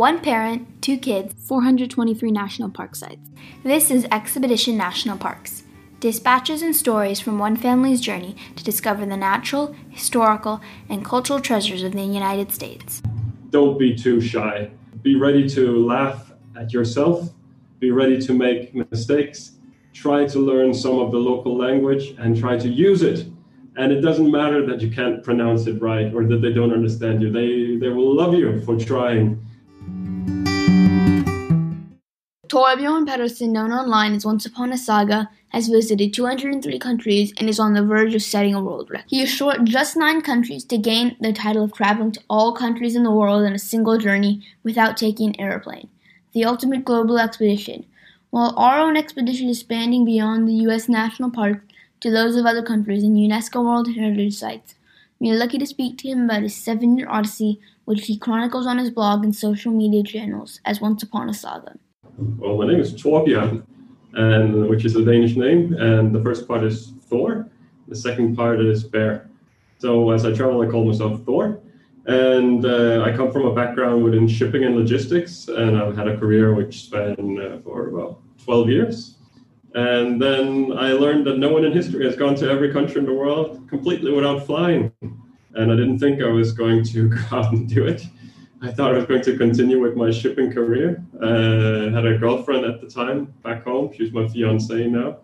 One parent, two kids, 423 national park sites. This is Expedition National Parks. Dispatches and stories from one family's journey to discover the natural, historical, and cultural treasures of the United States. Don't be too shy. Be ready to laugh at yourself. Be ready to make mistakes. Try to learn some of the local language and try to use it. And it doesn't matter that you can't pronounce it right or that they don't understand you. They, they will love you for trying. Torbjorn Pedersen, known online as Once Upon a Saga, has visited 203 countries and is on the verge of setting a world record. He is short just nine countries to gain the title of traveling to all countries in the world in a single journey without taking an airplane. The ultimate global expedition. While our own expedition is spanning beyond the U.S. national parks to those of other countries and UNESCO World Heritage Sites, we are lucky to speak to him about his seven year odyssey, which he chronicles on his blog and social media channels as Once Upon a Saga. Well, my name is Torbjørn, and which is a Danish name, and the first part is Thor. The second part is Bear. So as I travel, I call myself Thor, and uh, I come from a background within shipping and logistics, and I've had a career which spanned uh, for about 12 years. And then I learned that no one in history has gone to every country in the world completely without flying. And I didn't think I was going to go out and do it. I thought I was going to continue with my shipping career. Uh, had a girlfriend at the time back home. She's my fiance now.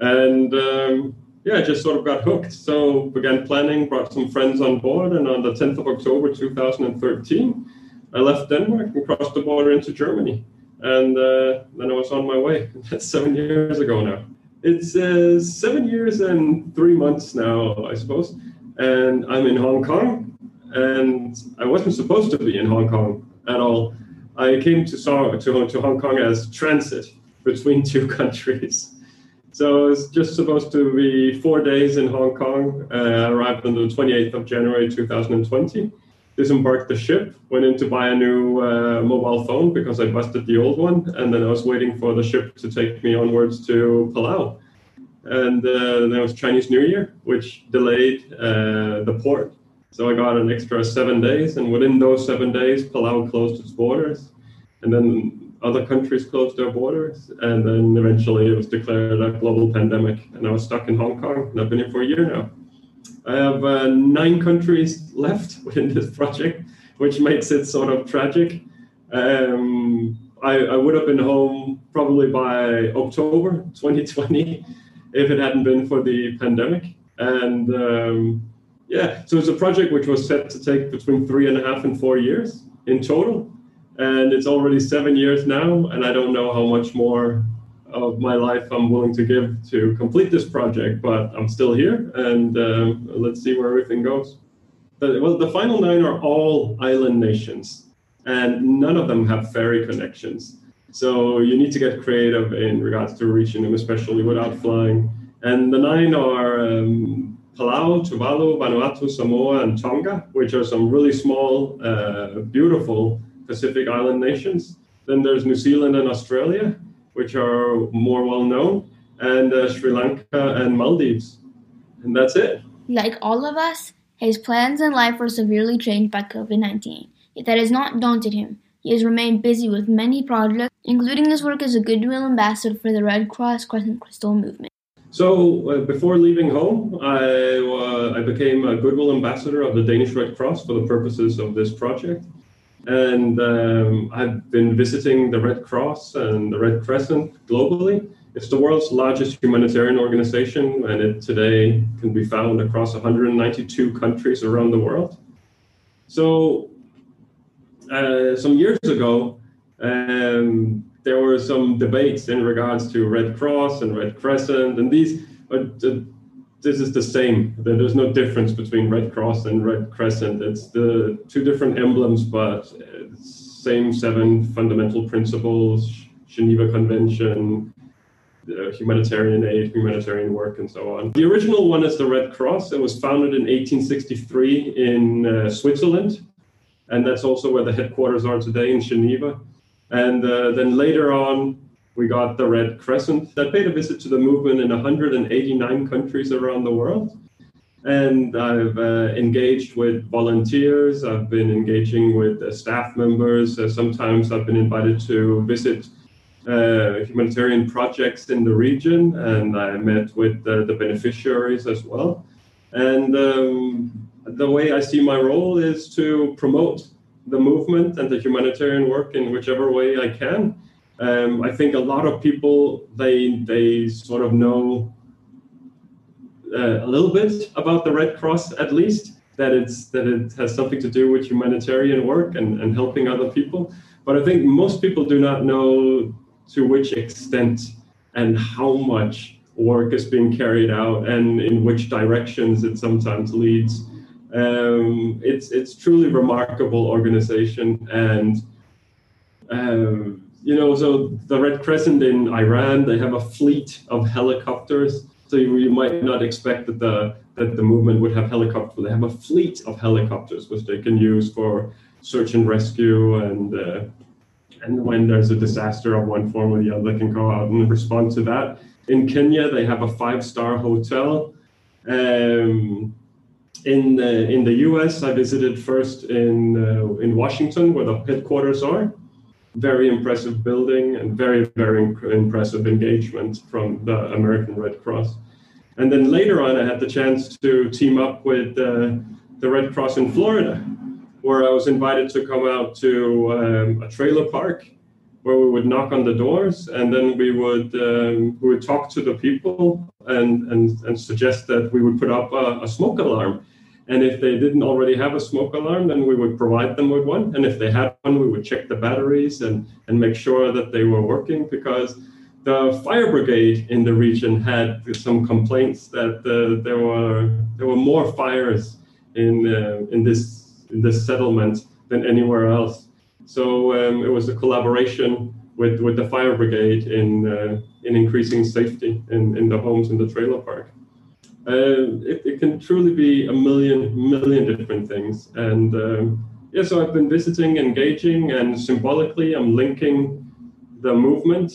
And um, yeah, I just sort of got hooked. So began planning, brought some friends on board, and on the 10th of October 2013, I left Denmark and crossed the border into Germany. And uh, then I was on my way. That's seven years ago now. It's uh, seven years and three months now, I suppose. And I'm in Hong Kong and I wasn't supposed to be in Hong Kong at all. I came to, to, to Hong Kong as transit between two countries. So I was just supposed to be four days in Hong Kong. Uh, arrived on the 28th of January 2020. Disembarked the ship, went in to buy a new uh, mobile phone because I busted the old one, and then I was waiting for the ship to take me onwards to Palau. And uh, then it was Chinese New Year, which delayed uh, the port so I got an extra seven days, and within those seven days, Palau closed its borders, and then other countries closed their borders, and then eventually it was declared a global pandemic, and I was stuck in Hong Kong, and I've been here for a year now. I have uh, nine countries left within this project, which makes it sort of tragic. Um, I, I, would have been home probably by October 2020 if it hadn't been for the pandemic. And um, yeah, so it's a project which was set to take between three and a half and four years in total. And it's already seven years now, and I don't know how much more of my life I'm willing to give to complete this project, but I'm still here, and uh, let's see where everything goes. Well, the final nine are all island nations, and none of them have ferry connections. So you need to get creative in regards to reaching them, especially without flying. And the nine are um, Palau, Tuvalu, Vanuatu, Samoa, and Tonga, which are some really small, uh, beautiful Pacific island nations. Then there's New Zealand and Australia, which are more well known, and uh, Sri Lanka and Maldives. And that's it. Like all of us, his plans in life were severely changed by COVID 19. Yet that has not daunted him. He has remained busy with many projects, including his work as a Goodwill ambassador for the Red Cross Crescent Crystal movement. So uh, before leaving home, I, uh, I became a Goodwill Ambassador of the Danish Red Cross for the purposes of this project. And um, I've been visiting the Red Cross and the Red Crescent globally. It's the world's largest humanitarian organization, and it today can be found across 192 countries around the world. So, uh, some years ago, um, there were some debates in regards to Red Cross and Red Crescent, and these are, this is the same. There's no difference between Red Cross and Red Crescent. It's the two different emblems, but same seven fundamental principles: Geneva Convention, humanitarian aid, humanitarian work, and so on. The original one is the Red Cross. It was founded in 1863 in uh, Switzerland, and that's also where the headquarters are today in Geneva. And uh, then later on, we got the Red Crescent that paid a visit to the movement in 189 countries around the world. and I've uh, engaged with volunteers. I've been engaging with uh, staff members. Uh, sometimes I've been invited to visit uh, humanitarian projects in the region, and I met with the beneficiaries as well. And um, the way I see my role is to promote the movement and the humanitarian work in whichever way I can. Um, I think a lot of people they they sort of know uh, a little bit about the Red Cross at least that it's that it has something to do with humanitarian work and, and helping other people. But I think most people do not know to which extent and how much work is being carried out and in which directions it sometimes leads. Um, it's it's truly remarkable organization and um, you know so the Red Crescent in Iran they have a fleet of helicopters so you, you might not expect that the that the movement would have helicopters. They have a fleet of helicopters which they can use for search and rescue and uh, and when there's a disaster of one form or the other, they can go out and respond to that. In Kenya, they have a five-star hotel. Um, in the in the U.S., I visited first in uh, in Washington, where the headquarters are. Very impressive building and very very impressive engagement from the American Red Cross. And then later on, I had the chance to team up with uh, the Red Cross in Florida, where I was invited to come out to um, a trailer park where we would knock on the doors and then we would um, we would talk to the people and, and, and suggest that we would put up a, a, smoke alarm. And if they didn't already have a smoke alarm, then we would provide them with one. And if they had one, we would check the batteries and, and make sure that they were working because the fire brigade in the region had some complaints that uh, there were there were more fires in uh, in this in this settlement than anywhere else. So um, it was a collaboration with, with the fire brigade in uh, in increasing safety in, in the homes in the trailer park. Uh, it, it, can truly be a million million different things, and um, yeah. So I've been visiting, engaging, and symbolically, I'm linking the movement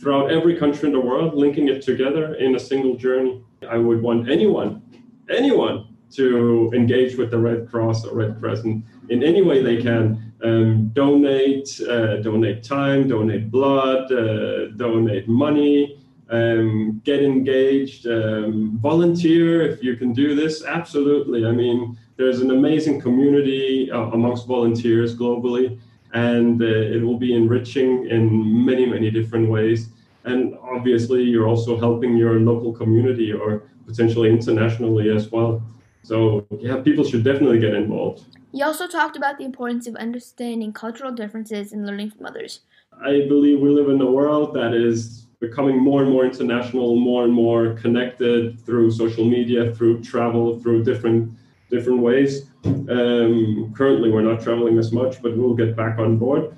throughout every country in the world, linking it together in a single journey. I would want anyone, anyone to engage with the Red Cross or Red Crescent in any way they can. Um, donate, uh, donate time, donate blood, uh, donate money, um, get engaged, um, volunteer if you can do this. Absolutely. I mean, there's an amazing community uh, amongst volunteers globally and uh, it will be enriching in many, many different ways. And obviously, you're also helping your local community or potentially internationally as well. So, yeah, people should definitely get involved. You also talked about the importance of understanding cultural differences and learning from others. I believe we live in a world that is becoming more and more international, more and more connected through social media, through travel, through different different ways. Um, currently, we're not traveling as much, but we'll get back on board.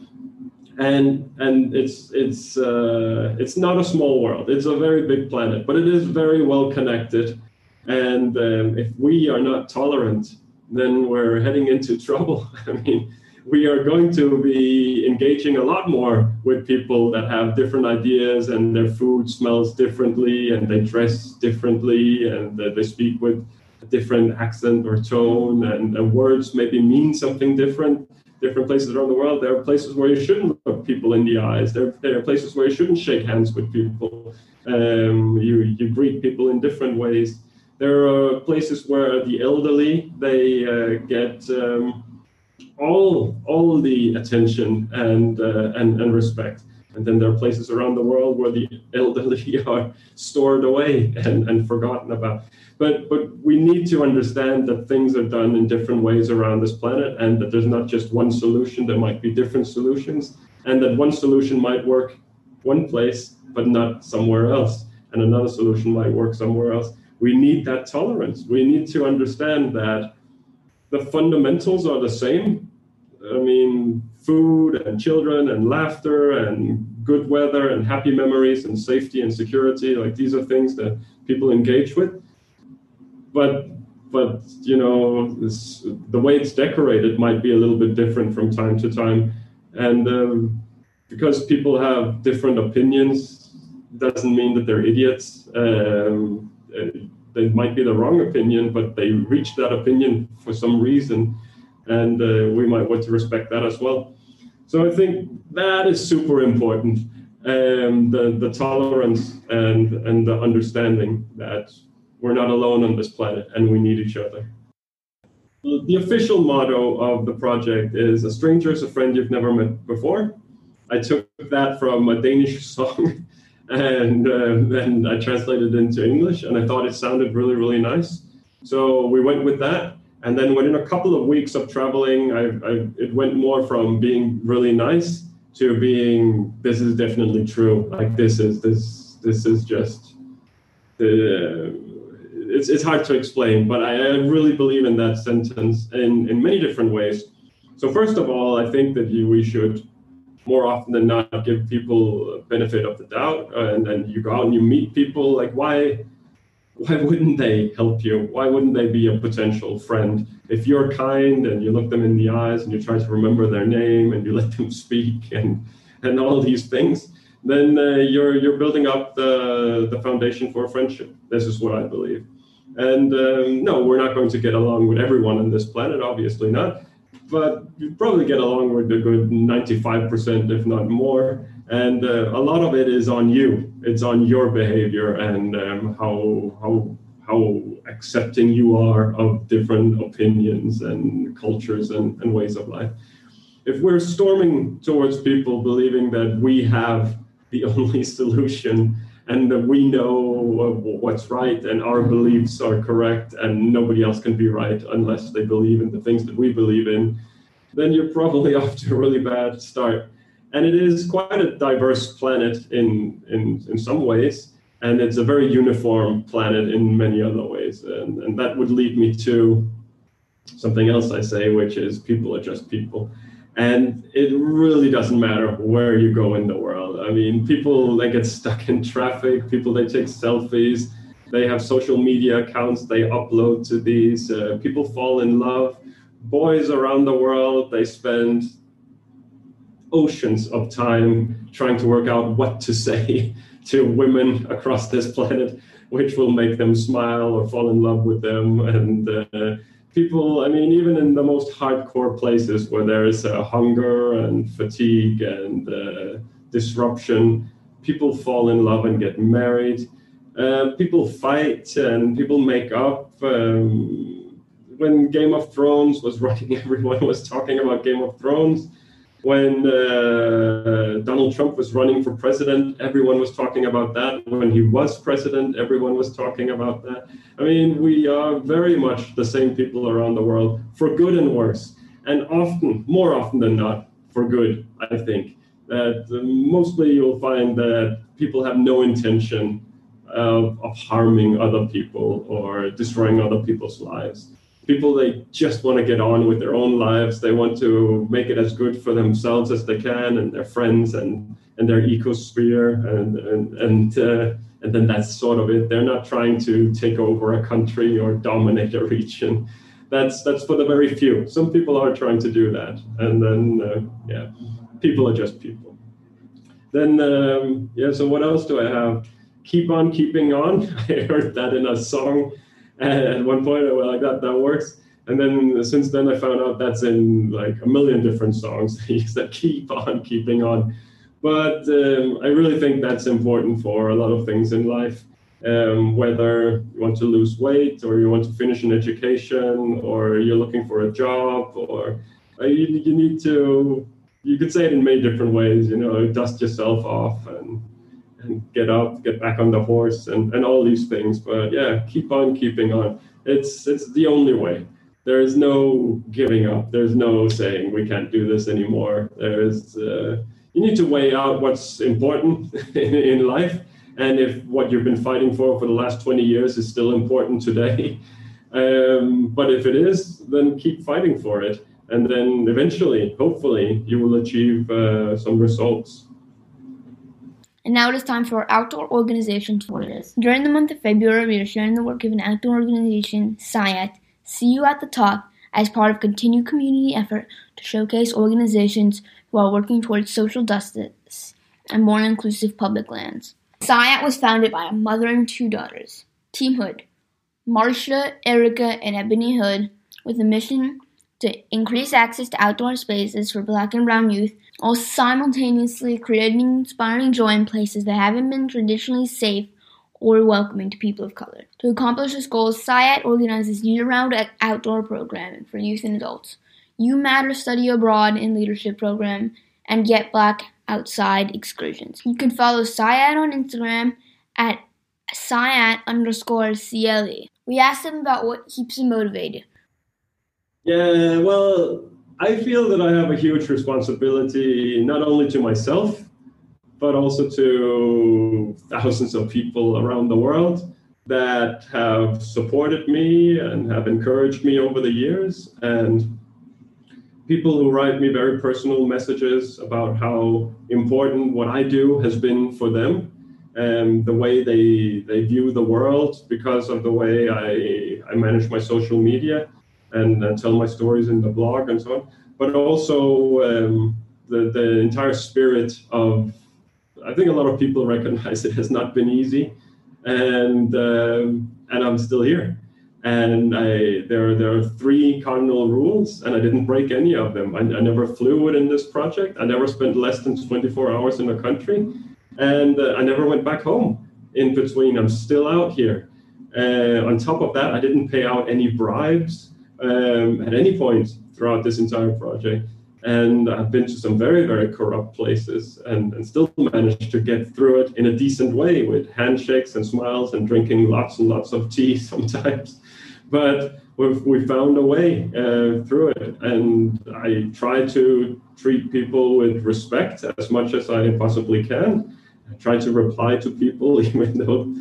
And and it's it's uh, it's not a small world. It's a very big planet, but it is very well connected. And um, if we are not tolerant, then we're heading into trouble. I mean, we are going to be engaging a lot more with people that have different ideas and their food smells differently and they dress differently and they speak with a different accent or tone, and, and words maybe mean something different. Different places around the world, there are places where you shouldn't look people in the eyes. There, there are places where you shouldn't shake hands with people. Um, you you greet people in different ways. There are places where the elderly they uh, get um, all all the attention and, uh, and and respect. And then there are places around the world where the elderly are stored away and, and forgotten about. But but we need to understand that things are done in different ways around this planet, and that there's not just one solution. There might be different solutions, and that one solution might work one place, but not somewhere else, and another solution might work somewhere else. We need that tolerance. We need to understand that the fundamentals are the same. I mean, food and children and laughter and good weather and happy memories and safety and security like these are things that people engage with but but you know this, the way it's decorated might be a little bit different from time to time and um, because people have different opinions doesn't mean that they're idiots um, they might be the wrong opinion, but they reached that opinion for some reason, and uh, we might want to respect that as well. So I think that is super important. Um, the the tolerance and and the understanding that we're not alone on this planet and we need each other. The official motto of the project is "A stranger is a friend you've never met before." I took that from a Danish song and uh, then I translated into English, and I thought it sounded really, really nice. So we went with that, and then within a couple of weeks of traveling, I, I, it went more from being really nice to being this is definitely true. Like this is this this is just the. It's, it's hard to explain, but I, I really believe in that sentence in, in many different ways. So first of all, I think that you, we should more often than not give people benefit of the doubt uh, and then you go out and you meet people like why why wouldn't they help you? Why wouldn't they be a potential friend? If you're kind and you look them in the eyes and you try to remember their name and you let them speak and and all these things then uh, you're you're building up the the foundation for friendship. This is what i believe. And um, no we're not going to get along with everyone on this planet obviously not but you probably get along with a good 95%, if not more. And uh, a lot of it is on you. It's on your behavior and um, how how how accepting you are of different opinions and cultures and, and ways of life. If we're storming towards people believing that we have the only solution and we know what's right and our beliefs are correct and nobody else can be right unless they believe in the things that we believe in, then you're probably off to a really bad start. And it is quite a diverse planet in, in, in some ways, and it's a very uniform planet in many other ways. And, and that would lead me to something else I say, which is people are just people. And it really doesn't matter where you go in the world. I mean, people they get stuck in traffic, people they take selfies, they have social media accounts they upload to these, uh, people fall in love. Boys around the world, they spend oceans of time trying to work out what to say to women across this planet, which will make them smile or fall in love with them. And uh, people, I mean, even in the most hardcore places where there is uh, hunger and fatigue and uh, disruption, people fall in love and get married. Uh, people fight and people make up. Um, when Game of Thrones was running, everyone was talking about Game of Thrones when uh, Donald Trump was running for president, everyone was talking about that. When he was president, everyone was talking about that. I mean, we are very much the same people around the world, for good and worse, and often, more often than not, for good. I think that uh, mostly you'll find that people have no intention of, of harming other people or destroying other people's lives. People they just want to get on with their own lives. They want to make it as good for themselves as they can and their friends and and their ecosphere and and and uh, and then that's sort of it. They're not trying to take over a country or dominate a region. That's that's for the very few. Some people are trying to do that. And then uh, yeah people are just people then um, yeah so what else do i have keep on keeping on i heard that in a song at one point, I was like, that, that works. And then since then, I found out that's in like a million different songs that keep on keeping on. But um, I really think that's important for a lot of things in life. Um, whether you want to lose weight or you want to finish an education or you're looking for a job or uh, you, you need to, you could say it in many different ways, you know, dust yourself off and and get up, get back on the horse, and, and all these things. But yeah, keep on keeping on. It's it's the only way. There is no giving up. There's no saying we can't do this anymore. There is uh, you need to weigh out what's important in, in life, and if what you've been fighting for for the last 20 years is still important today. Um, but if it is, then keep fighting for it, and then eventually, hopefully, you will achieve uh, some results. And now it is time for our outdoor organization tours. During the month of February, we are sharing the work of an outdoor organization, SIAT, See You at the Top, as part of continued community effort to showcase organizations who are working towards social justice and more inclusive public lands. SIAT was founded by a mother and two daughters, Team Hood, Marsha, Erica, and Ebony Hood with a mission to increase access to outdoor spaces for black and brown youth while simultaneously creating inspiring joy in places that haven't been traditionally safe or welcoming to people of color. To accomplish this goal, SIAT organizes year-round outdoor programming for youth and adults. You Matter Study Abroad and Leadership Program, and Get Black Outside excursions. You can follow SIAT on Instagram at SIAT underscore CLE. We asked him about what keeps him motivated. Yeah, well, I feel that I have a huge responsibility not only to myself, but also to thousands of people around the world that have supported me and have encouraged me over the years. And people who write me very personal messages about how important what I do has been for them and the way they they view the world because of the way I, I manage my social media and uh, tell my stories in the blog and so on. But also um, the, the entire spirit of, I think a lot of people recognize it has not been easy. And, um, and I'm still here and I, there, there are three cardinal rules, and I didn't break any of them. I, I, never flew within this project. I never spent less than 24 hours in the country, and uh, I never went back home in between. I'm still out here. Uh, on top of that, I didn't pay out any bribes um, at any point throughout this entire project. And I've been to some very, very corrupt places and, and still managed to get through it in a decent way with handshakes and smiles and drinking lots and lots of tea sometimes but we've we found a way uh, through it. And I try to treat people with respect as much as I possibly can. I try to reply to people, even though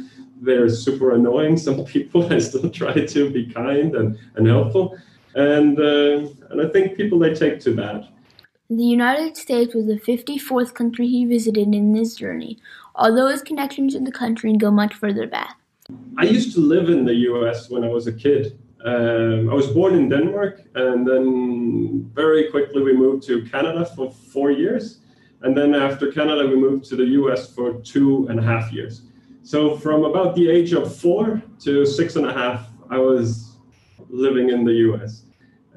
they're super annoying. Some people, I still try to be kind and, and helpful. And, uh, and I think people, they take to that. The United States was the 54th country he visited in this journey, although his connections to the country go much further back. I used to live in the US when I was a kid. Um, I was born in Denmark, and then very quickly we moved to Canada for four years. And then after Canada, we moved to the US for two and a half years. So from about the age of four to six and a half, I was living in the US.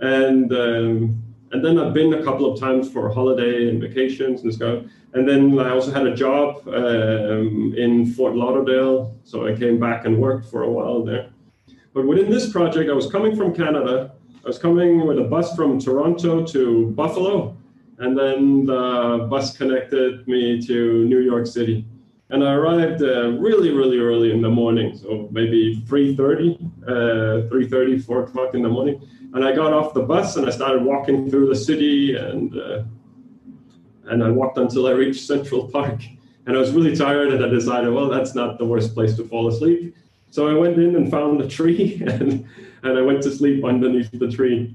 And um, and then I've been a couple of times for holiday and vacations and stuff. And then I also had a job um, in Fort Lauderdale, so I came back and worked for a while there. But within this project, I was coming from Canada. I was coming with a bus from Toronto to Buffalo, and then the bus connected me to New York City. And I arrived uh, really, really early in the morning, so maybe 3.30, uh, 3.30, 4 o'clock in the morning and I got off the bus and I started walking through the city and uh, and I walked until I reached Central Park. And I was really tired and I decided, well, that's not the worst place to fall asleep. So I went in and found a tree and, and I went to sleep underneath the tree.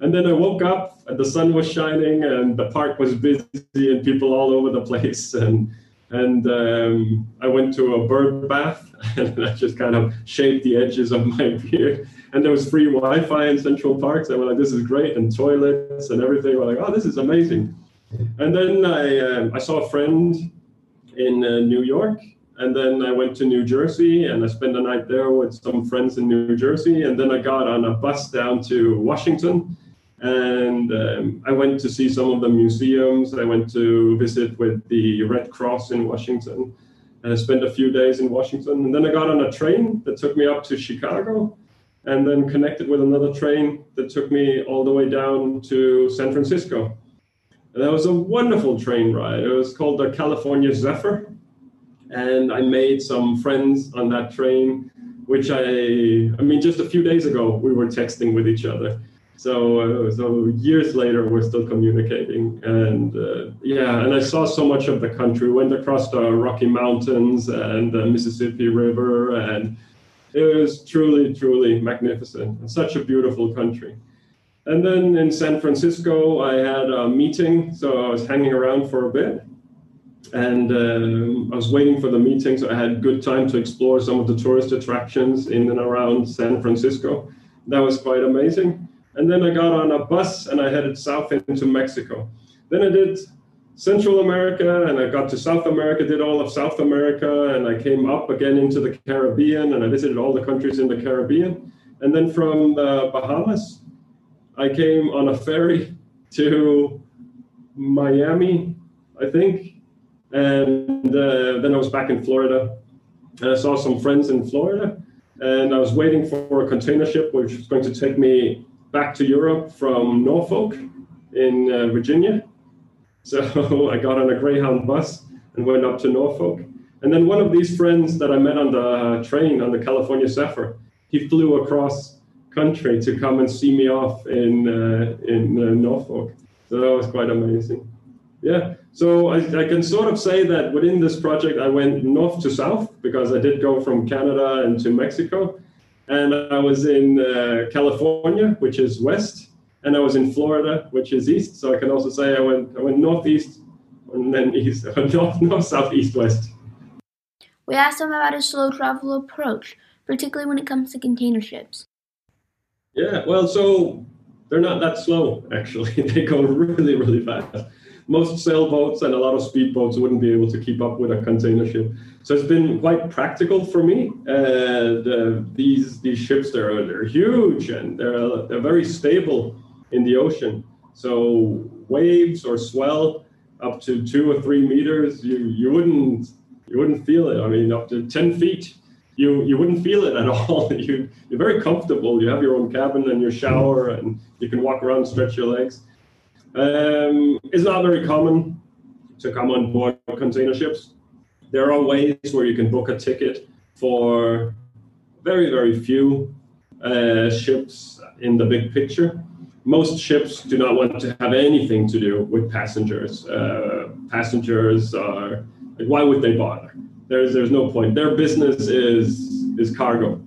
And then I woke up and the sun was shining and the park was busy and people all over the place. And and um, I went to a bird bath and I just kind of shaved the edges of my beard. And there was free Wi-Fi in Central Park, so I was like, "This is great," and toilets and everything. We're like, "Oh, this is amazing." And then I um, I saw a friend in uh, New York, and then I went to New Jersey and I spent the night there with some friends in New Jersey, and then I got on a bus down to Washington and um, I went to see some of the museums. I went to visit with the Red Cross in Washington, and I spent a few days in Washington. And then I got on a train that took me up to Chicago, and then connected with another train that took me all the way down to San Francisco. And that was a wonderful train ride. It was called the California Zephyr, and I made some friends on that train. Which I, I mean, just a few days ago, we were texting with each other so uh, so years later we're still communicating and uh, yeah and i saw so much of the country. Went across the rocky mountains and the mississippi river and it was truly truly magnificent such a beautiful country. And then in san francisco i had a meeting so i was hanging around for a bit. And uh, i was waiting for the meeting so i had good time to explore some of the tourist attractions in and around san francisco. That was quite amazing and then I got on a bus and I headed south into Mexico. Then I did Central America and I got to South America, did all of South America, and I came up again into the Caribbean and I visited all the countries in the Caribbean. And then from the Bahamas, I came on a ferry to Miami, I think. And uh, then I was back in Florida and I saw some friends in Florida. And I was waiting for a container ship which was going to take me back to Europe from Norfolk in uh, Virginia so I got on a Greyhound bus and went up to Norfolk. And then one of these friends that I met on the train on the California Zephyr, he flew across country to come and see me off in uh, in uh, Norfolk. So that was quite amazing. Yeah. So I, I, can sort of say that within this project, I went north to south because I did go from Canada into Mexico, and I was in uh, California, which is west, and I was in Florida, which is east. So I can also say I went I went northeast and then east, north, north, south, east, west. We asked him about his slow travel approach, particularly when it comes to container ships. Yeah, well, so they're not that slow actually. they go really, really fast. Most sailboats and a lot of speedboats wouldn't be able to keep up with a container ship. So it's been quite practical for me. Uh, these these ships they're they're huge and they're they're very stable in the ocean. So waves or swell up to two or three meters, you, you wouldn't you wouldn't feel it. I mean, up to ten feet, you you wouldn't feel it at all. you you're very comfortable. You have your own cabin and your shower, and you can walk around, stretch your legs. Um, it's not very common to come on board container ships. There are ways where you can book a ticket for very very few uh, ships in the big picture most ships do not want to have anything to do with passengers. Uh, passengers are like, why would they bother? There's there's no point. Their business is is cargo,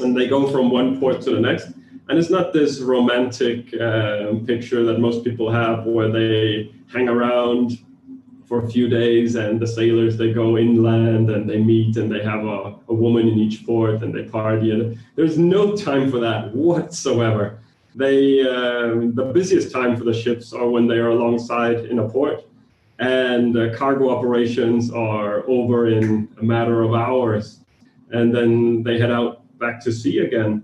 and they go from one port to the next. And it's not this romantic uh, picture that most people have, where they hang around for a few days and the sailors they go inland and they meet and they have a, a woman in each port and they party. And there's no time for that whatsoever. They uh, the busiest time for the ships are when they are alongside in a port, and uh, cargo operations are over in a matter of hours, and then they head out back to sea again.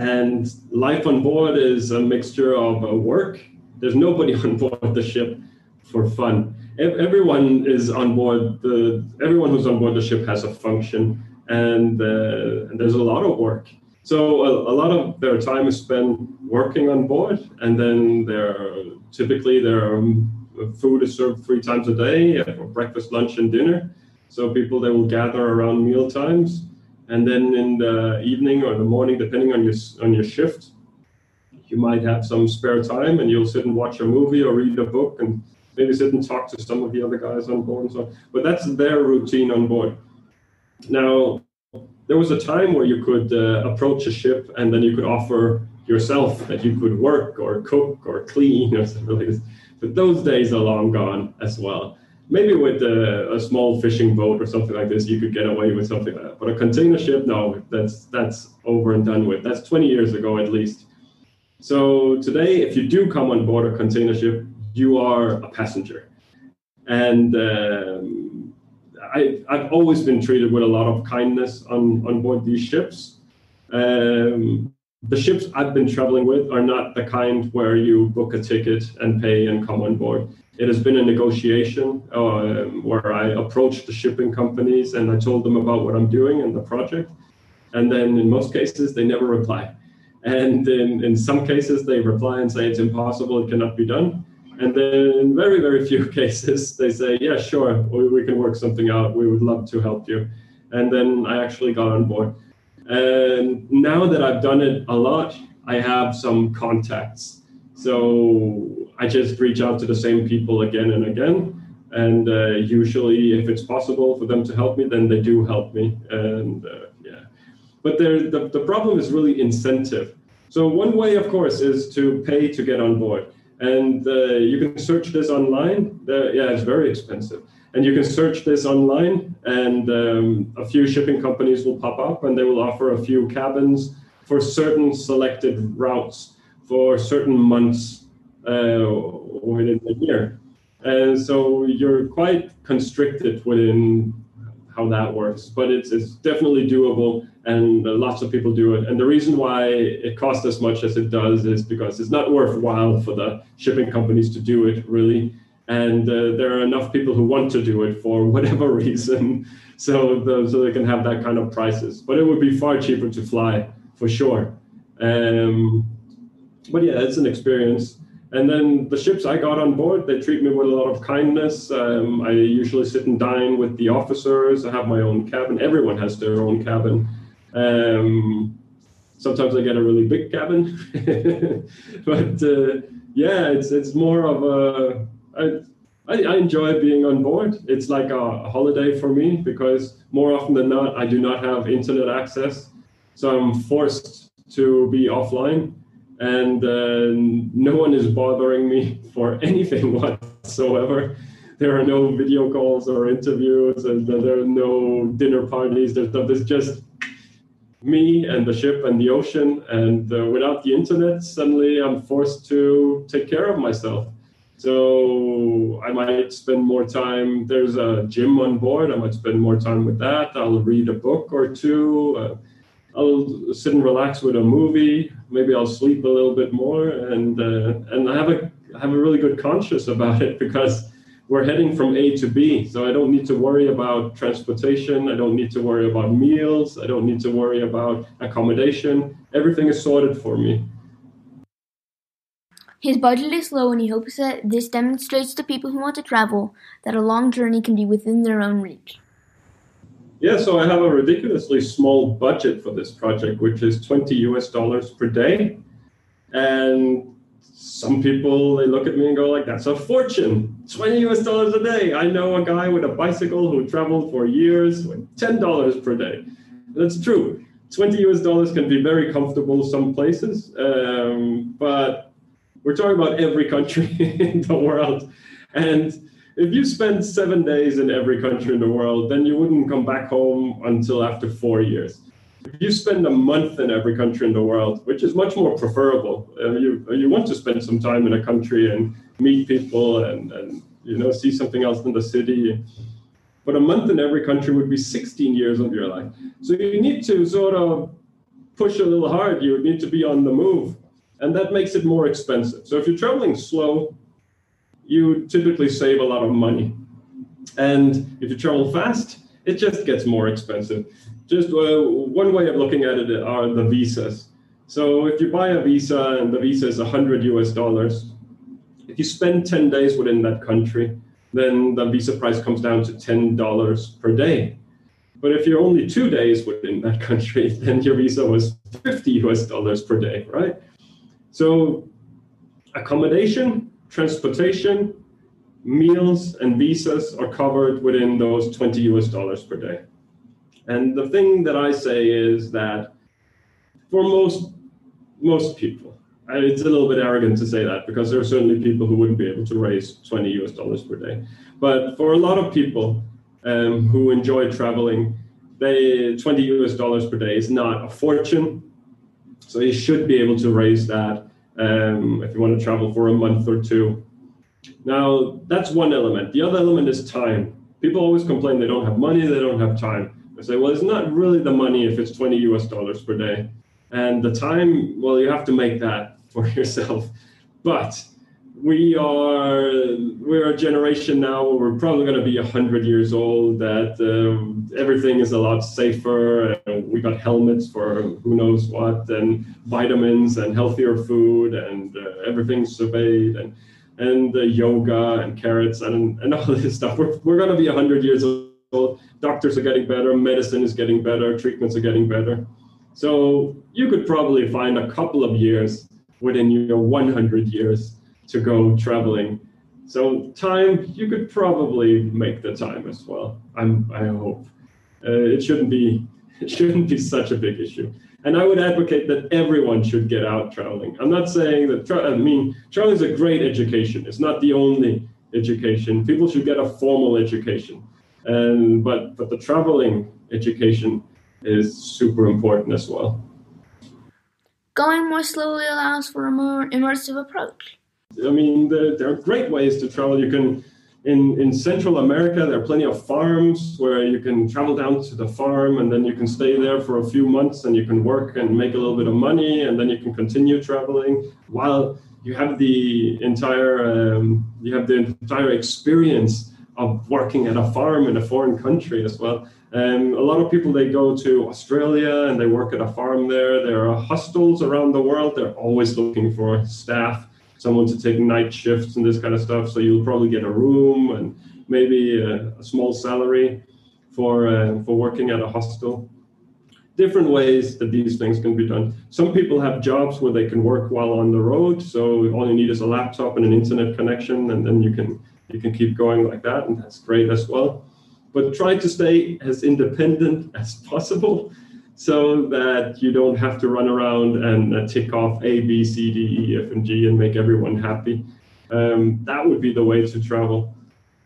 And life on board is a mixture of uh, work. There's nobody on board the ship for fun. Everyone is on board. The everyone who's on board the ship has a function, and, uh, and there's a lot of work so a, a, lot of their time is spent working on board, and then they're typically their um, food is served three times a day for breakfast, lunch, and dinner. So people they will gather around meal times, and then in the evening or the morning, depending on your on your shift, you might have some spare time, and you'll sit and watch a movie or read a book, and maybe sit and talk to some of the other guys on board and so on. But that's their routine on board. Now, there was a time where you could uh, approach a ship and then you could offer yourself that you could work or cook or clean or something like this. But those days are long gone as well. Maybe with a, a, small fishing boat or something like this, you could get away with something like that. But a container ship, no, that's that's over and done with. That's 20 years ago at least. So today, if you do come on board a container ship, you are a passenger, and um, I, I've always been treated with a lot of kindness on, on board these ships. Um, the ships I've been traveling with are not the kind where you book a ticket and pay and come on board. It has been a negotiation uh, where I approached the shipping companies and I told them about what I'm doing and the project. And then in most cases, they never reply. And in, in some cases, they reply and say it's impossible, it cannot be done. And then in very, very few cases, they say, yeah, sure, we, we can work something out. We would love to help you. And then I actually got on board. And now that I've done it a lot, I have some contacts. So I just reach out to the same people again and again. And uh, usually, if it's possible for them to help me, then they do help me. And uh, yeah, but the, the problem is really incentive. So one way, of course, is to pay to get on board and uh, you can search this online. Yeah, it's very expensive. And you can search this online, and um, a few shipping companies will pop up, and they will offer a few cabins for certain selected routes for certain months uh, within the year. and so you're quite constricted within how that works. But it's it's definitely doable, and lots of people do it. And the reason why it costs as much as it does is because it's not worthwhile for the shipping companies to do it really. And uh, there are enough people who want to do it for whatever reason, so the, so they can have that kind of prices. But it would be far cheaper to fly for sure. Um, but yeah, it's an experience. And then the ships I got on board, they treat me with a lot of kindness. Um, I usually sit and dine with the officers. I have my own cabin. Everyone has their own cabin. Um, sometimes I get a really big cabin, but uh, yeah, it's it's more of a. I, I, I enjoy being on board. It's like a holiday for me because more often than not, I do not have internet access, so I'm forced to be offline and uh, no one is bothering me for anything whatsoever. There are no video calls or interviews, and there are no dinner parties. There's, there's just me and the ship and the ocean. And uh, without the internet, suddenly I'm forced to take care of myself. So I might spend more time. There's a gym on board. I might spend more time with that. I'll read a book or two. Uh, I'll sit and relax with a movie. Maybe I'll sleep a little bit more, and uh, and I have a have a really good conscience about it because we're heading from A to B. So I don't need to worry about transportation. I don't need to worry about meals. I don't need to worry about accommodation. Everything is sorted for me. His budget is low, and he hopes that this demonstrates to people who want to travel that a long journey can be within their own reach. Yeah, so I have a ridiculously small budget for this project, which is 20 US dollars per day. And some people they look at me and go like that's a fortune 20 us dollars a day. I know a guy with a bicycle who traveled for years with 10 dollars per day. That's true. 20 us dollars can be very comfortable some places um, but we're talking about every country in the world. And if you spend seven days in every country in the world, then you wouldn't come back home until after four years. If you spend a month in every country in the world, which is much more preferable, uh, you you want to spend some time in a country and meet people and, and you know see something else in the city. But a month in every country would be 16 years of your life. So you need to sort of push a little hard. You would need to be on the move, and that makes it more expensive. So if you're traveling slow, you typically save a lot of money. And if you travel fast, it just gets more expensive. Just uh, one way of looking at it are the visas. So if you buy a visa and the visa is 100 US dollars, if you spend 10 days within that country, then the visa price comes down to $10 per day. But if you're only two days within that country, then your visa was 50 US dollars per day, right? So accommodation transportation, meals, and visas are covered within those 20 US dollars per day. And the thing that I say is that for most most people, it's a little bit arrogant to say that because there are certainly people who wouldn't be able to raise 20 US dollars per day. But for a lot of people um, who enjoy traveling, they 20 US dollars per day is not a fortune. So you should be able to raise that um, if you want to travel for a month or two. Now, that's one element. The other element is time. People always complain they don't have money, they don't have time. I say, well, it's not really the money if it's 20 US dollars per day. And the time, well, you have to make that for yourself. But we are we're a generation now where we're probably going to be 100 years old that uh, everything is a lot safer and we got helmets for who knows what and vitamins and healthier food and uh, everything's surveyed and and uh, yoga and carrots and, and all this stuff. We're, we're going to be 100 years old. Doctors are getting better medicine is getting better treatments are getting better. So you could probably find a couple of years within your 100 years to go traveling. So time, you could probably make the time as well. I'm, I hope uh, it shouldn't be it shouldn't be such a big issue. And I would advocate that everyone should get out traveling. I'm not saying that. Tra- I mean, traveling is a great education. It's not the only education. People should get a formal education, and but but the traveling education is super important as well. Going more slowly allows for a more immersive approach. I mean, there, there are great ways to travel. You can in, in Central America, there are plenty of farms where you can travel down to the farm and then you can stay there for a few months and you can work and make a little bit of money and then you can continue traveling while you have the entire um, you have the entire experience of working at a farm in a foreign country as well. And a lot of people they go to Australia and they work at a farm there. There are hostels around the world. They're always looking for staff someone to take night shifts and this kind of stuff. So you'll probably get a room and maybe a, a small salary for uh, for working at a hostel. Different ways that these things can be done. Some people have jobs where they can work while on the road. So all you need is a laptop and an internet connection, and then you can you can keep going like that, and that's great as well. But try to stay as independent as possible so that you don't have to run around and uh, tick off A, B, C, D, E, F, and G and make everyone happy. Um, that would be the way to travel.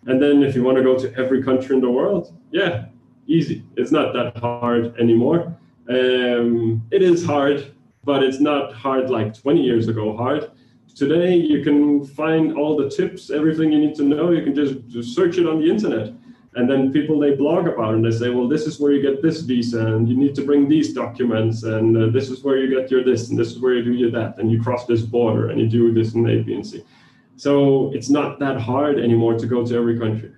And then if you want to go to every country in the world, yeah, easy. It's not that hard anymore. Um, it is hard, but it's not hard like 20 years ago hard. Today, you can find all the tips, everything you need to know. You can just, just search it on the internet and then people they blog about and they say well this is where you get this visa and you need to bring these documents and uh, this is where you get your this and this is where you do your that. And you cross this border and you do this and a b and c. So it's not that hard anymore to go to every country.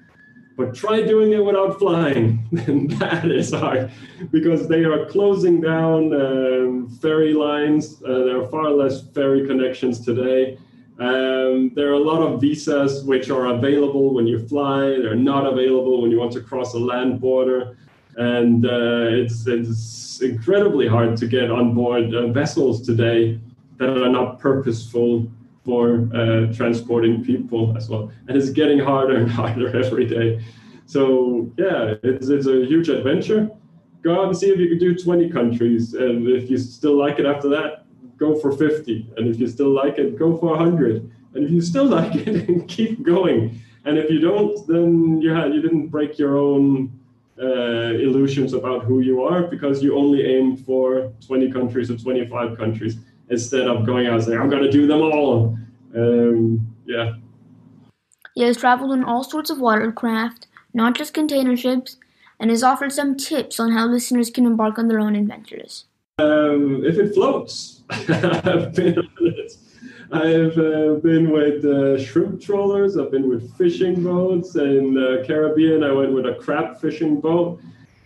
But try doing it without flying. And that is hard because they are closing down um, ferry lines. Uh, there are far less ferry connections today um, there are a lot of visas which are available when you fly. They're not available when you want to cross a land border. And uh, it's, it's incredibly hard to get on board uh, vessels today that are not purposeful for uh, transporting people as well. And it's getting harder and harder every day. So, yeah, it's, it's a huge adventure. Go out and see if you can do 20 countries. And if you still like it after that, go for 50. And if you still like it, go for 100. And if you still like it, keep going. And if you don't, then you, had, you didn't break your own uh, illusions about who you are because you only aim for 20 countries or 25 countries instead of going out and saying, I'm going to do them all. Um, yeah. He has traveled on all sorts of watercraft, not just container ships, and has offered some tips on how listeners can embark on their own adventures. Um, if it floats, I've been on it. I've uh, been with uh, shrimp trawlers. I've been with fishing boats. In the Caribbean, I went with a crab fishing boat.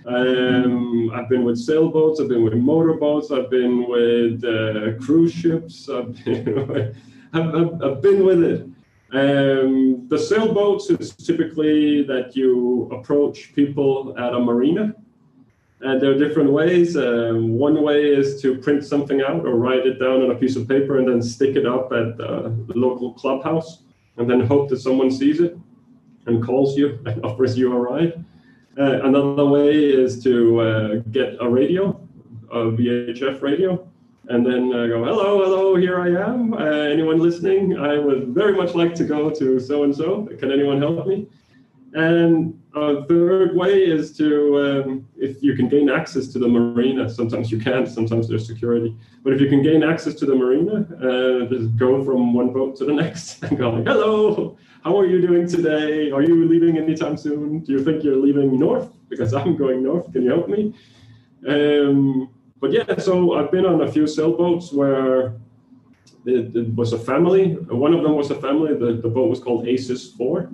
Um, I've been with sailboats. I've been with motorboats. I've been with uh, cruise ships. I've been, with, I've, I've, I've been with it. Um, the sailboats is typically that you approach people at a marina and there are different ways. Um, one way is to print something out or write it down on a piece of paper and then stick it up at the local clubhouse and then hope that someone sees it and calls you and offers you a ride. Uh, another way is to uh, get a radio, a VHF radio, and then uh, go, hello, hello, here I am. Uh, anyone listening? I would very much like to go to so and so. Can anyone help me? And a third way is to, um, if you can gain access to the marina, sometimes you can't, sometimes there's security. But if you can gain access to the marina, uh, just go from one boat to the next and go like, hello, how are you doing today? Are you leaving anytime soon? Do you think you're leaving north? Because I'm going north. Can you help me? Um, but yeah, so I've been on a few sailboats where it, it was a family. One of them was a family. The, the boat was called Aces 4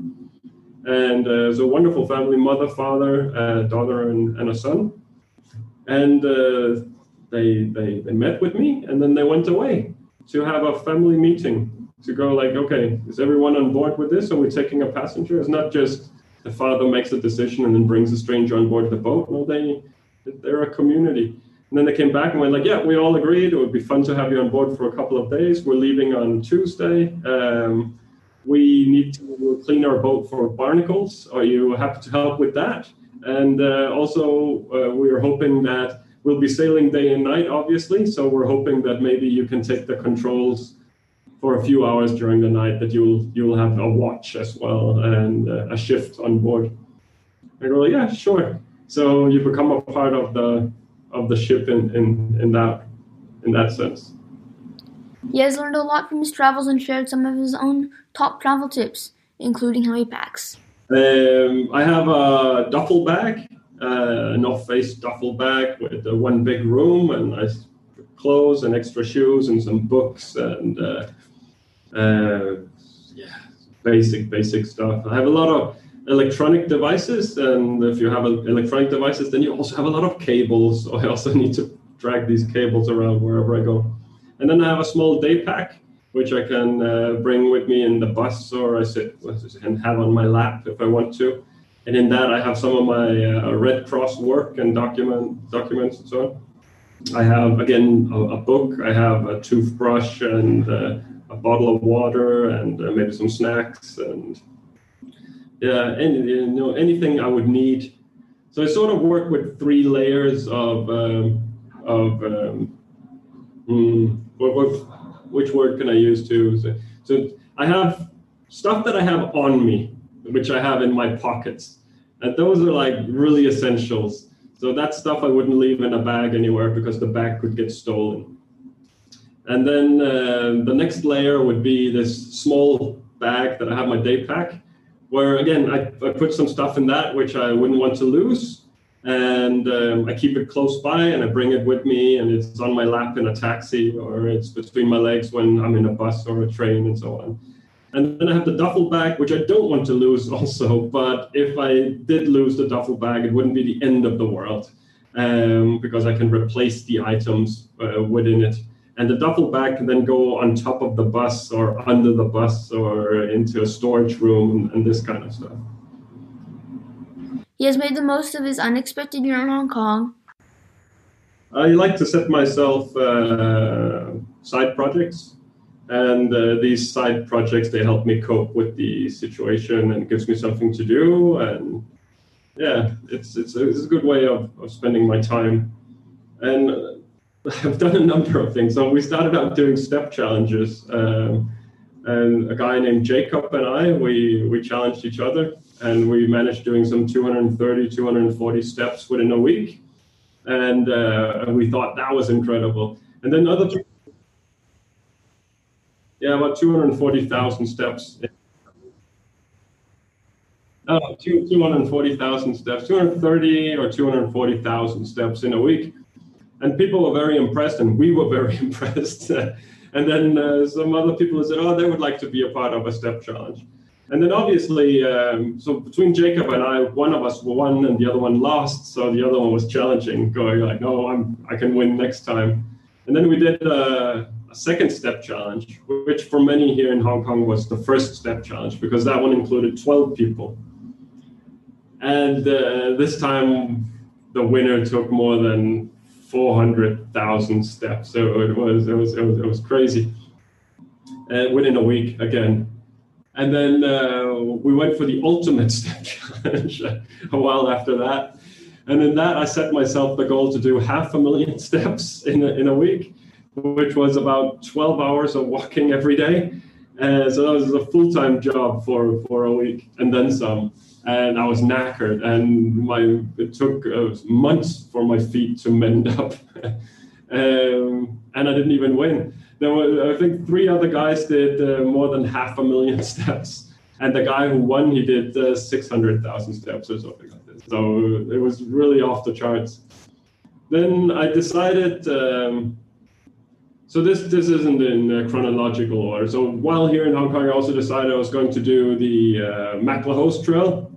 and uh, it's a wonderful family mother father uh, daughter and, and, a son. And uh, they, they they met with me and then they went away to have a family meeting to go like okay is everyone on board with this? Are we taking a passenger? It's not just the father makes a decision and then brings a stranger on board the boat. No they they're a community. And then they came back and went like yeah we all agreed. It would be fun to have you on board for a couple of days. We're leaving on tuesday. Um, we need to clean our boat for barnacles. Are you happy to help with that? And uh, also, uh, we are hoping that we'll be sailing day and night, obviously. So we're hoping that maybe you can take the controls for a few hours during the night. That you'll you'll have a watch as well and uh, a shift on board. I go, yeah, sure. So you become a part of the of the ship in in, in that in that sense. He has learned a lot from his travels and shared some of his own top travel tips, including how he packs. Um, I have a duffel bag, uh, a North Face duffel bag with uh, one big room and nice clothes and extra shoes and some books and uh, uh, yeah, basic basic stuff. I have a lot of electronic devices, and if you have electronic devices, then you also have a lot of cables. So I also need to drag these cables around wherever I go. And then I have a small day pack, which I can uh, bring with me in the bus or I sit and have on my lap if I want to. And in that, I have some of my uh, Red Cross work and document documents and so on. I have again a, a book. I have a toothbrush and uh, a bottle of water and uh, maybe some snacks and yeah, any, you know anything I would need. So I sort of work with three layers of um, of um, mm, what, what, which word can I use to? So, so I have stuff that I have on me, which I have in my pockets, and those are like really essentials. So that stuff I wouldn't leave in a bag anywhere because the bag could get stolen. And then uh, the next layer would be this small bag that I have my day pack, where again I, I put some stuff in that which I wouldn't want to lose and um, I keep it close by and I bring it with me and it's on my lap in a taxi or it's between my legs when I'm in a bus or a train and so on. And then I have the duffel bag, which I don't want to lose also, but if I did lose the duffel bag, it wouldn't be the end of the world um, because I can replace the items uh, within it. And the duffel bag can then go on top of the bus or under the bus or into a storage room and this kind of stuff. He has made the most of his unexpected year in Hong Kong. I like to set myself uh, side projects, and uh, these side projects they help me cope with the situation and gives me something to do. And yeah, it's it's a, it's a good way of, of spending my time. And I've done a number of things. So we started out doing step challenges. Um, and a guy named Jacob and I, we, we challenged each other and we managed doing some 230, 240 steps within a week. And uh, we thought that was incredible. And then other yeah, about 240,000 steps. Oh, 240,000 steps, 230 or 240,000 steps in a week. And people were very impressed, and we were very impressed. and then uh, some other people said, oh, they would like to be a part of a step challenge. And then obviously, um, so between Jacob and I, one of us won and the other one lost. So the other one was challenging, going like, "No, I'm I can win next time." And then we did a, a second step challenge, which for many here in Hong Kong was the first step challenge because that one included 12 people. And uh, this time, the winner took more than 400,000 steps. So it was it was it was, it was crazy. Uh, within a week again. And then uh, we went for the ultimate step challenge a while after that. And in that, I set myself the goal to do half a million steps in a, in a week, which was about 12 hours of walking every day. And so that was a full time job for, for a week and then some. And I was knackered, and my it took uh, months for my feet to mend up. um, and I didn't even win there were I think three other guys did uh, more than half a million steps, and the guy who won he did uh, six hundred thousand steps or something like this. So it was really off the charts. Then I decided. Um, so this this isn't in chronological order. So while here in Hong Kong, I also decided I was going to do the uh, MacLehose Trail,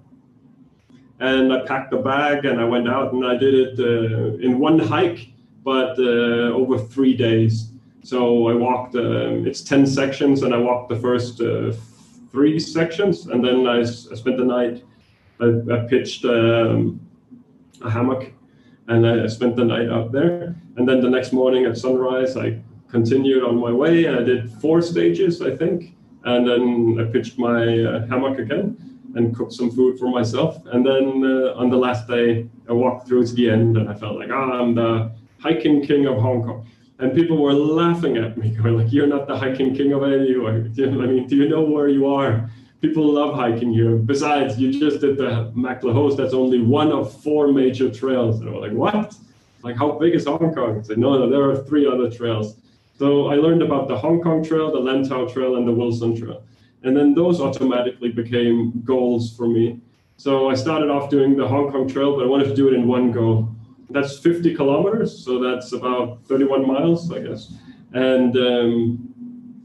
and I packed a bag and I went out and I did it uh, in one hike, but uh, over three days. So I walked, uh, it's 10 sections, and I walked the first uh, three sections, and then I, I spent the night, I, I pitched um, a hammock, and I spent the night out there. And then the next morning at sunrise, I continued on my way, and I did four stages, I think. And then I pitched my uh, hammock again and cooked some food for myself. And then uh, on the last day, I walked through to the end, and I felt like, ah, I'm the hiking king of Hong Kong and people were laughing at me, going like, "You're not the hiking king of anywhere." I mean, do you know where you are? People love hiking here. Besides, you just did the MacLehose. That's only one of four major trails. And I was like, "What? Like, how big is Hong Kong?" I said, "No, no, there are three other trails." So I learned about the Hong Kong Trail, the Lantau Trail, and the Wilson Trail. And then those automatically became goals for me. So I started off doing the Hong Kong Trail, but I wanted to do it in one go. That's 50 kilometers, so that's about 31 miles, I guess. And um,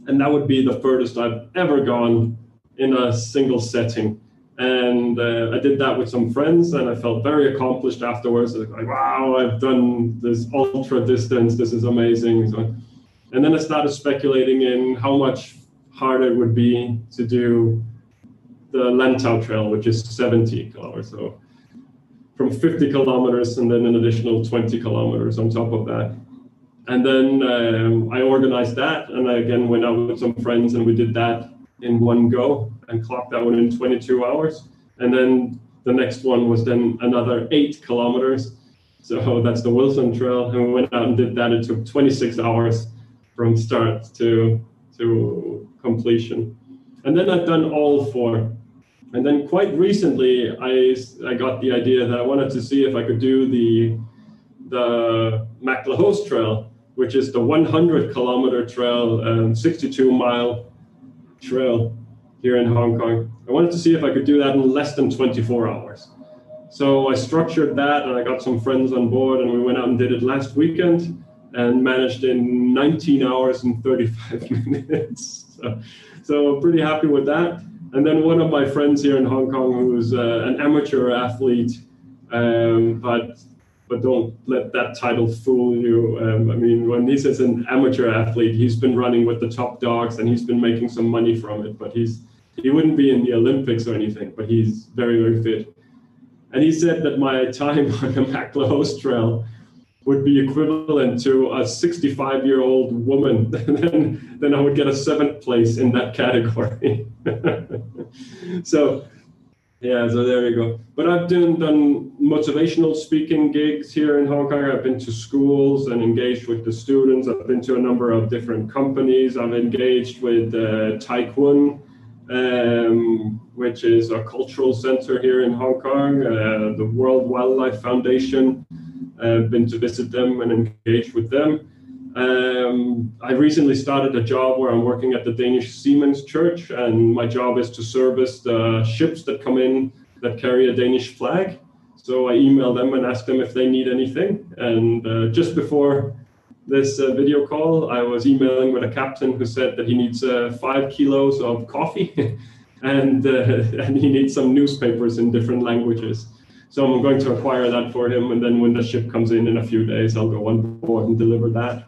and that would be the furthest I've ever gone in a single setting. And uh, I did that with some friends, and I felt very accomplished afterwards. Like, wow, I've done this ultra distance. This is amazing. So, and then I started speculating in how much harder it would be to do the Lantau Trail, which is 70 kilometers. So from 50 kilometers and then an additional 20 kilometers on top of that. And then um, I organized that, and I again went out with some friends, and we did that in one go and clocked that one in 22 hours. And then the next one was then another eight kilometers. So that's the Wilson Trail, and we went out and did that. It took 26 hours from start to to completion. And then I've done all four. And then quite recently, I, I got the idea that I wanted to see if I could do the the MacLehose Trail, which is the 100 kilometer trail, um, 62 mile trail here in Hong Kong. I wanted to see if I could do that in less than 24 hours. So I structured that and I got some friends on board and we went out and did it last weekend and managed in 19 hours and 35 minutes. So, so pretty happy with that. And then one of my friends here in Hong Kong, who's uh, an amateur athlete, um, but but don't let that title fool you. Um, I mean, when he says an amateur athlete, he's been running with the top dogs and he's been making some money from it. But he's he wouldn't be in the Olympics or anything. But he's very very fit. And he said that my time on the MacLehose Trail would be equivalent to a 65 year old woman, then, then I would get a seventh place in that category. so, yeah, so there you go. But I've done, done motivational speaking gigs here in Hong Kong. I've been to schools and engaged with the students. I've been to a number of different companies. I've engaged with uh, Tai Kwun, um, which is a cultural center here in Hong Kong, uh, the World Wildlife Foundation. I've been to visit them and engage with them. Um, I recently started a job where I'm working at the Danish Seamen's Church, and my job is to service the ships that come in that carry a Danish flag. So I email them and ask them if they need anything. And uh, just before this uh, video call, I was emailing with a captain who said that he needs uh, five kilos of coffee and, uh, and he needs some newspapers in different languages. So I'm going to acquire that for him, and then when the ship comes in in a few days, I'll go on board and deliver that.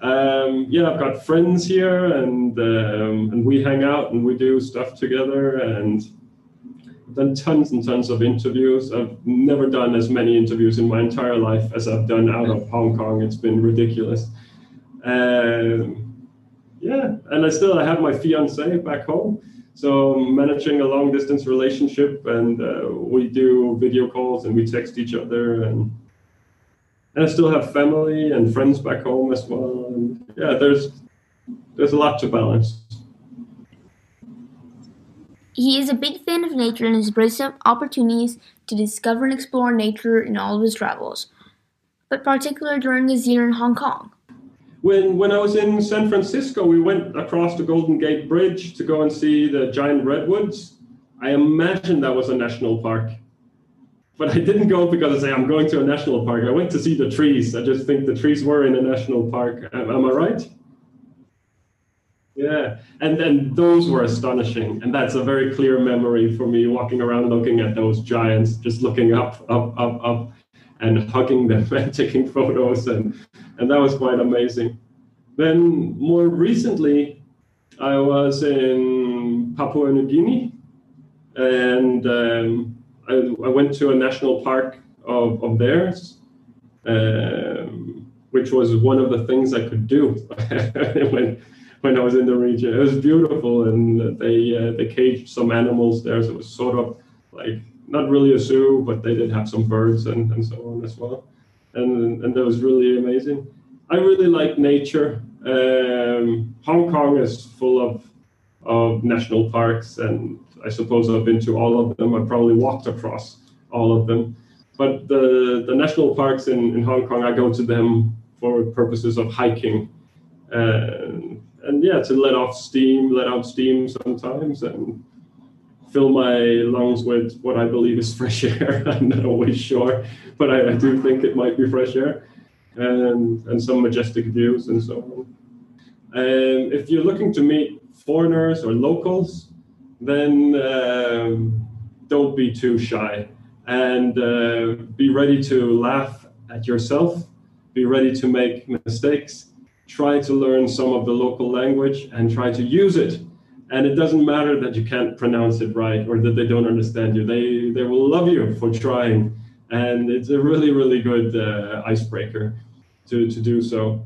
Um, yeah, I've got friends here, and um, and we hang out and we do stuff together, and I've done tons and tons of interviews. I've never done as many interviews in my entire life as I've done out of Hong Kong. It's been ridiculous. Um, yeah, and I still I have my fiance back home. So managing a long distance relationship, and uh, we do video calls and we text each other, and and I still have family and friends back home as well. And yeah, there's there's a lot to balance. He is a big fan of nature and has embraced opportunities to discover and explore nature in all of his travels, but particularly during his year in Hong Kong. When when I was in San Francisco, we went across the Golden Gate Bridge to go and see the giant redwoods. I imagine that was a national park. But I didn't go because I say I'm going to a national park. I went to see the trees. I just think the trees were in a national park. Am, am I right? Yeah, and and those were astonishing, and that's a very clear memory for me. Walking around, looking at those giants, just looking up, up, up, up, and hugging them and taking photos and and that was quite amazing. Then more recently, I was in Papua New Guinea, and um, I, I, went to a national park of, of theirs, um, which was one of the things I could do when when I was in the region. It was beautiful, and they uh, they caged some animals there, so it was sort of like not really a zoo, but they did have some birds and, and so on as well. And, and that was really amazing. I really like nature. Um, Hong Kong is full of, of national parks, and I suppose I've been to all of them. I probably walked across all of them. But the, the national parks in, in Hong Kong, I go to them for purposes of hiking and, and yeah, to let off steam, let out steam sometimes, and fill my lungs with what I believe is fresh air. I'm not always sure, but I, I do think it might be fresh air, and and some majestic views and so on. And if you're looking to meet foreigners or locals, then um, don't be too shy and uh, be ready to laugh at yourself, be ready to make mistakes, try to learn some of the local language and try to use it. And it doesn't matter that you can't pronounce it right or that they don't understand you. They, they will love you for trying. And it's a really, really good uh, icebreaker to, to do so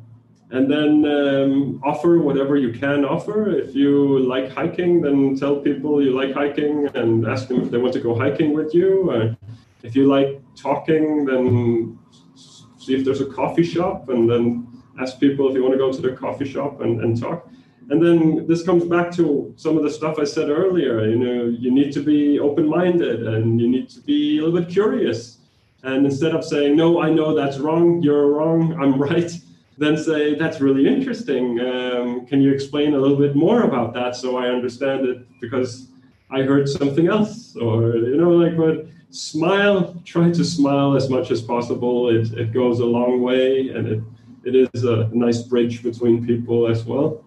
and then um, offer whatever you can offer. If you like hiking, then tell people you like hiking and ask them if they want to go hiking with you. Uh, if you like talking, then see if there's a coffee shop and then ask people if you want to go to the coffee shop and, and talk. And then this comes back to some of the stuff I said earlier. You know, you need to be open-minded and you need to be a little bit curious. And instead of saying, "No, I know that's wrong. You're wrong. I'm right," then say, that's really interesting. Um, can you explain a little bit more about that so I understand it because I heard something else? Or, you know, like, but smile, try to smile as much as possible. It, it goes a long way and it, it is a nice bridge between people as well.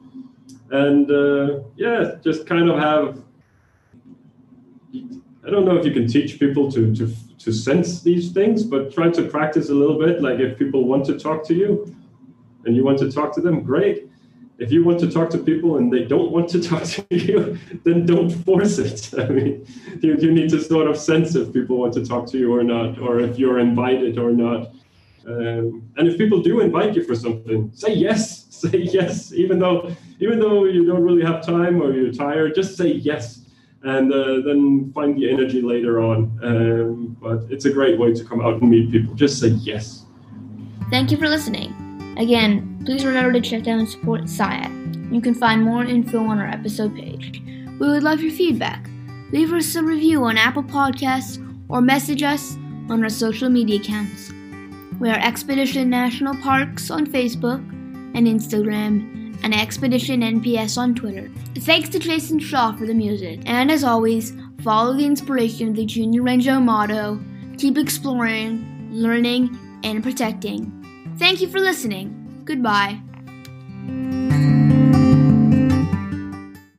And uh, yeah, just kind of have, I don't know if you can teach people to, to, to sense these things, but try to practice a little bit. Like if people want to talk to you, and you want to talk to them, great. If you want to talk to people and they don't want to talk to you, then don't force it. I mean, you, you need to sort of sense if people want to talk to you or not, or if you're invited or not. Um, and if people do invite you for something, say yes. Say yes, even though even though you don't really have time or you're tired, just say yes, and uh, then find the energy later on. Um, but it's a great way to come out and meet people. Just say yes. Thank you for listening. Again, please remember to check out and support SciAd. You can find more info on our episode page. We would love your feedback. Leave us a review on Apple Podcasts or message us on our social media accounts. We are Expedition National Parks on Facebook and Instagram, and Expedition NPS on Twitter. Thanks to Jason Shaw for the music, and as always, follow the inspiration of the Junior Ranger motto keep exploring, learning, and protecting. Thank you for listening. Goodbye.